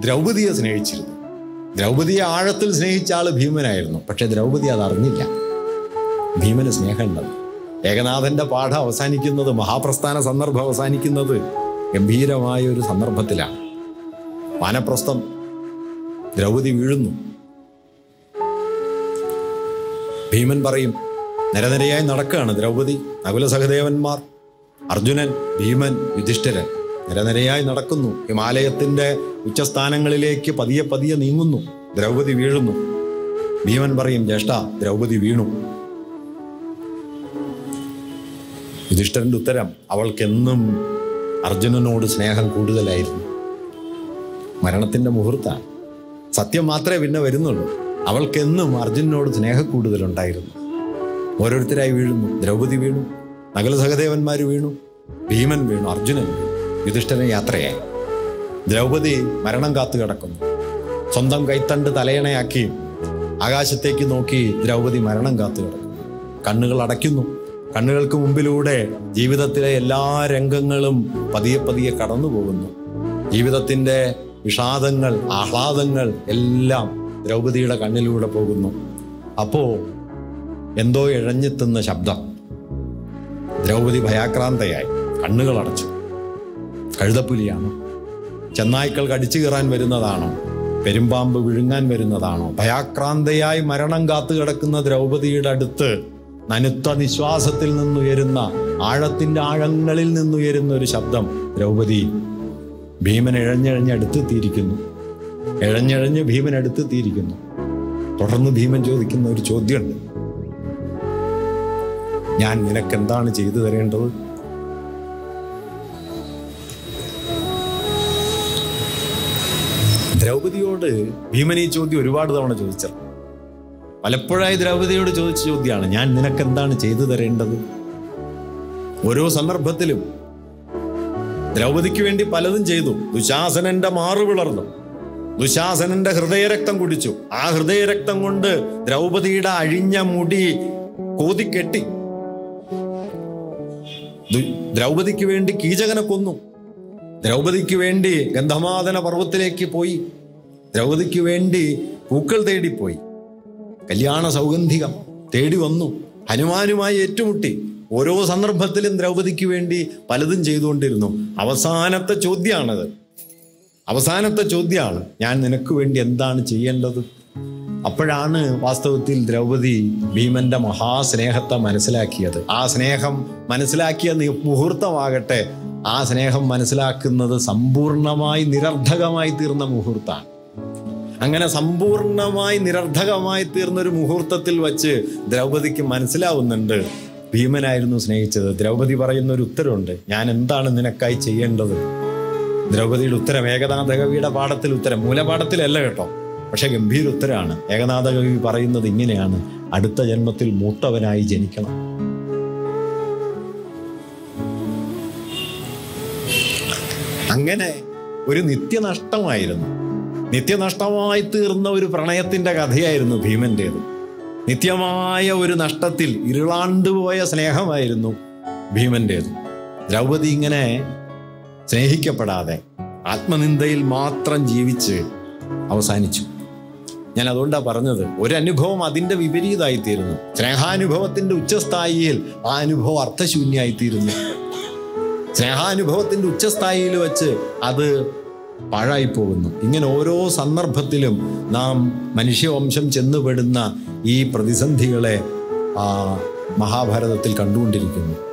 ദ്രൗപദിയെ സ്നേഹിച്ചിരുന്നു. ദ്രൗപതിയെ ആഴത്തിൽ സ്നേഹിച്ച ആൾ ഭീമനായിരുന്നു. പക്ഷെ ദ്രൗപതി അത് അറിഞ്ഞില്ല. ഭീമന് സ്നേഹമുണ്ടെന്ന് ഏകനാഥന്റെ പാഠം അവസാനിക്കുന്നത് മഹാപ്രസ്ഥാന സന്ദർഭം അവസാനിക്കുന്നത് ഗംഭീരമായ ഒരു സന്ദർഭത്തിലാണ്. വാനപ്രസ്ഥം ദ്രൗപതി വീഴുന്നു. ഭീമൻ പറയും നിരനിരയായി നടക്കുകയാണ് ദ്രൗപദി നകുല സഹദേവന്മാർ അർജുനൻ ഭീമൻ യുധിഷ്ഠിരൻ. നിരനിരയായി നടക്കുന്നു. ഹിമാലയത്തിന്റെ ഉച്ചസ്ഥാനങ്ങളിലേക്ക് പതിയെ പതിയെ നീങ്ങുന്നു. ദ്രൗപതി വീഴുന്നു. ഭീമൻ പറയും ജ്യേഷ്ഠ ദ്രൗപതി വീണു. യുധിഷ്ഠരന്റെ ഉത്തരം അവൾക്കെന്നും അർജുനനോട് സ്നേഹം കൂടുതലായിരുന്നു. മരണത്തിന്റെ മുഹൂർത്താണ് സത്യം മാത്രമേ പിന്നെ വരുന്നുള്ളൂ. അവൾക്കെന്നും അർജുനനോട് സ്നേഹം കൂടുതലുണ്ടായിരുന്നു. ഓരോരുത്തരായി വീഴുന്നു. ദ്രൗപതി വീണു. നകുല സഹദേവന്മാർ വീണു. ഭീമൻ വീണു. അർജുനൻ വീണു. യുധിഷ്ഠിരൻ യാത്രയായി. ദ്രൗപദി മരണം കാത്തു കിടക്കുന്നു. സ്വന്തം കൈത്തണ്ട് തലയണയാക്കി ആകാശത്തേക്ക് നോക്കി ദ്രൗപദി മരണം കാത്തു കിടക്കുന്നു. കണ്ണുകൾ അടയ്ക്കുന്നു. കണ്ണുകൾക്ക് മുമ്പിലൂടെ ജീവിതത്തിലെ എല്ലാ രംഗങ്ങളും പതിയെ പതിയെ കടന്നു പോകുന്നു. ജീവിതത്തിന്റെ വിഷാദങ്ങൾ ആഹ്ലാദങ്ങൾ എല്ലാം ദ്രൗപദിയുടെ കണ്ണിലൂടെ പോകുന്നു. അപ്പോ എന്തോ ഇഴഞ്ഞെത്തുന്ന ശബ്ദം. ദ്രൗപദി ഭയാക്രാന്തയായി. കണ്ണുകൾ അടച്ചു. കഴുതപ്പുലിയാണോ. ചെന്നായ്ക്കൾ കടിച്ചു കീറാൻ വരുന്നതാണോ? പെരുമ്പാമ്പ് വിഴുങ്ങാൻ വരുന്നതാണോ? ഭയാക്രാന്തയായി മരണം കാത്തു കിടക്കുന്ന ദ്രൗപതിയുടെ അടുത്ത് നനുത്ത നിശ്വാസത്തിൽ നിന്നുയരുന്ന ആഴത്തിന്റെ ആഴങ്ങളിൽ നിന്നുയരുന്ന ഒരു ശബ്ദം ദ്രൗപദി ഭീമൻ ഇഴഞ്ഞിഴഞ്ഞ് അടുത്തെത്തിയിരിക്കുന്നു. ഇഴഞ്ഞിഴഞ്ഞ് ഭീമൻ അടുത്തെത്തിയിരിക്കുന്നു. തുടർന്ന് ഭീമൻ ചോദിക്കുന്ന ഒരു ചോദ്യമുണ്ട്. ഞാൻ നിനക്ക് എന്താണ് ചെയ്തു തരേണ്ടത്? ദ്രൗപദിയോട് ഭീമൻ ഈ ചോദ്യം ഒരുപാട് തവണ ചോദിച്ചത്. പലപ്പോഴായി ദ്രൗപതിയോട് ചോദിച്ച ചോദ്യമാണ് ഞാൻ നിനക്ക് എന്താണ് ചെയ്തു തരേണ്ടത്? ഓരോ സന്ദർഭത്തിലും ദ്രൗപതിക്ക് വേണ്ടി പലതും ചെയ്തു. ദുശാസനന്റെ മാറു പിളർന്നു. ദുശാസനന്റെ ഹൃദയരക്തം കുടിച്ചു. ആ ഹൃദയരക്തം കൊണ്ട് ദ്രൗപതിയുടെ അഴിഞ്ഞ മുടി കോതിക്കെട്ടി. ദ്രൗപതിക്ക് വേണ്ടി കീചകനെ കൊന്നു. ദ്രൗപദിക്ക് വേണ്ടി ഗന്ധമാതന പർവത്തിലേക്ക് പോയി. ദ്രൗപദിക്ക് വേണ്ടി പൂക്കൾ തേടിപ്പോയി. കല്യാണ സൗഗന്ധികം തേടി വന്നു. ഹനുമാനുമായി ഏറ്റുമുട്ടി. ഓരോ സന്ദർഭത്തിലും ദ്രൗപദിക്ക് വേണ്ടി പലതും ചെയ്തുകൊണ്ടിരുന്നു. അവസാനത്തെ ചോദ്യമാണത് അവസാനത്തെ ചോദ്യമാണ് ഞാൻ നിനക്ക് വേണ്ടി എന്താണ് ചെയ്യേണ്ടത്? അപ്പോഴാണ് വാസ്തവത്തിൽ ദ്രൗപദി ഭീമന്റെ മഹാസ്നേഹത്തെ മനസ്സിലാക്കിയത്. ആ സ്നേഹം മനസ്സിലാക്കിയ മുഹൂർത്തമാകട്ടെ ആ സ്നേഹം മനസ്സിലാക്കുന്നത് സമ്പൂർണമായി നിരർദ്ധകമായി തീർന്ന മുഹൂർത്താണ് അങ്ങനെ സമ്പൂർണമായി തീർന്ന ഒരു മുഹൂർത്തത്തിൽ വച്ച് ദ്രൗപദിക്ക് മനസ്സിലാവുന്നുണ്ട് ഭീമനായിരുന്നു സ്നേഹിച്ചത്. ദ്രൗപദി പറയുന്ന ഒരു ഉത്തരമുണ്ട് ഞാൻ എന്താണ് നിനക്കായി ചെയ്യേണ്ടത്? ദ്രൗപദിയുടെ ഉത്തരം ഏകനാഥ കവിയുടെ പാഠത്തിൽ ഉത്തരം മൂലപാഠത്തിലല്ല കേട്ടോ പക്ഷെ ഗംഭീര ഉത്തരമാണ്. ഏകനാഥ കവി പറയുന്നത് ഇങ്ങനെയാണ് അടുത്ത ജന്മത്തിൽ മൂത്തവനായി ജനിക്കണം. അങ്ങനെ ഒരു നിത്യനഷ്ടമായിരുന്നു. നിത്യനഷ്ടമായി തീർന്ന ഒരു പ്രണയത്തിന്റെ കഥയായിരുന്നു ഭീമന്റേത് നിത്യമായ ഒരു നഷ്ടത്തിൽ ഇരുളാണ്ടുപോയ സ്നേഹമായിരുന്നു ഭീമന്റേത് ദ്രൗപദി ഇങ്ങനെ സ്നേഹിക്കപ്പെടാതെ ആത്മനിന്ദയിൽ മാത്രം ജീവിച്ച് അവസാനിച്ചു. ഞാൻ അതുകൊണ്ടാണ് പറഞ്ഞത് ഒരു അനുഭവം അതിന്റെ വിപരീതമായിത്തീരുന്നു. സ്നേഹാനുഭവത്തിന്റെ ഉച്ചസ്ഥായിയിൽ ആ അനുഭവം അർത്ഥശൂന്യായിത്തീരുന്നു. സ്നേഹാനുഭവത്തിന്റെ ഉച്ചസ്ഥായിയിൽ വെച്ച് അത് പാഴായി പോകുന്നു ഇങ്ങനെ ഓരോ സന്ദർഭത്തിലും നാം മനുഷ്യവംശം ചെന്നുപെടുന്ന ഈ പ്രതിസന്ധികളെ മഹാഭാരതത്തിൽ കണ്ടുകൊണ്ടിരിക്കുന്നു.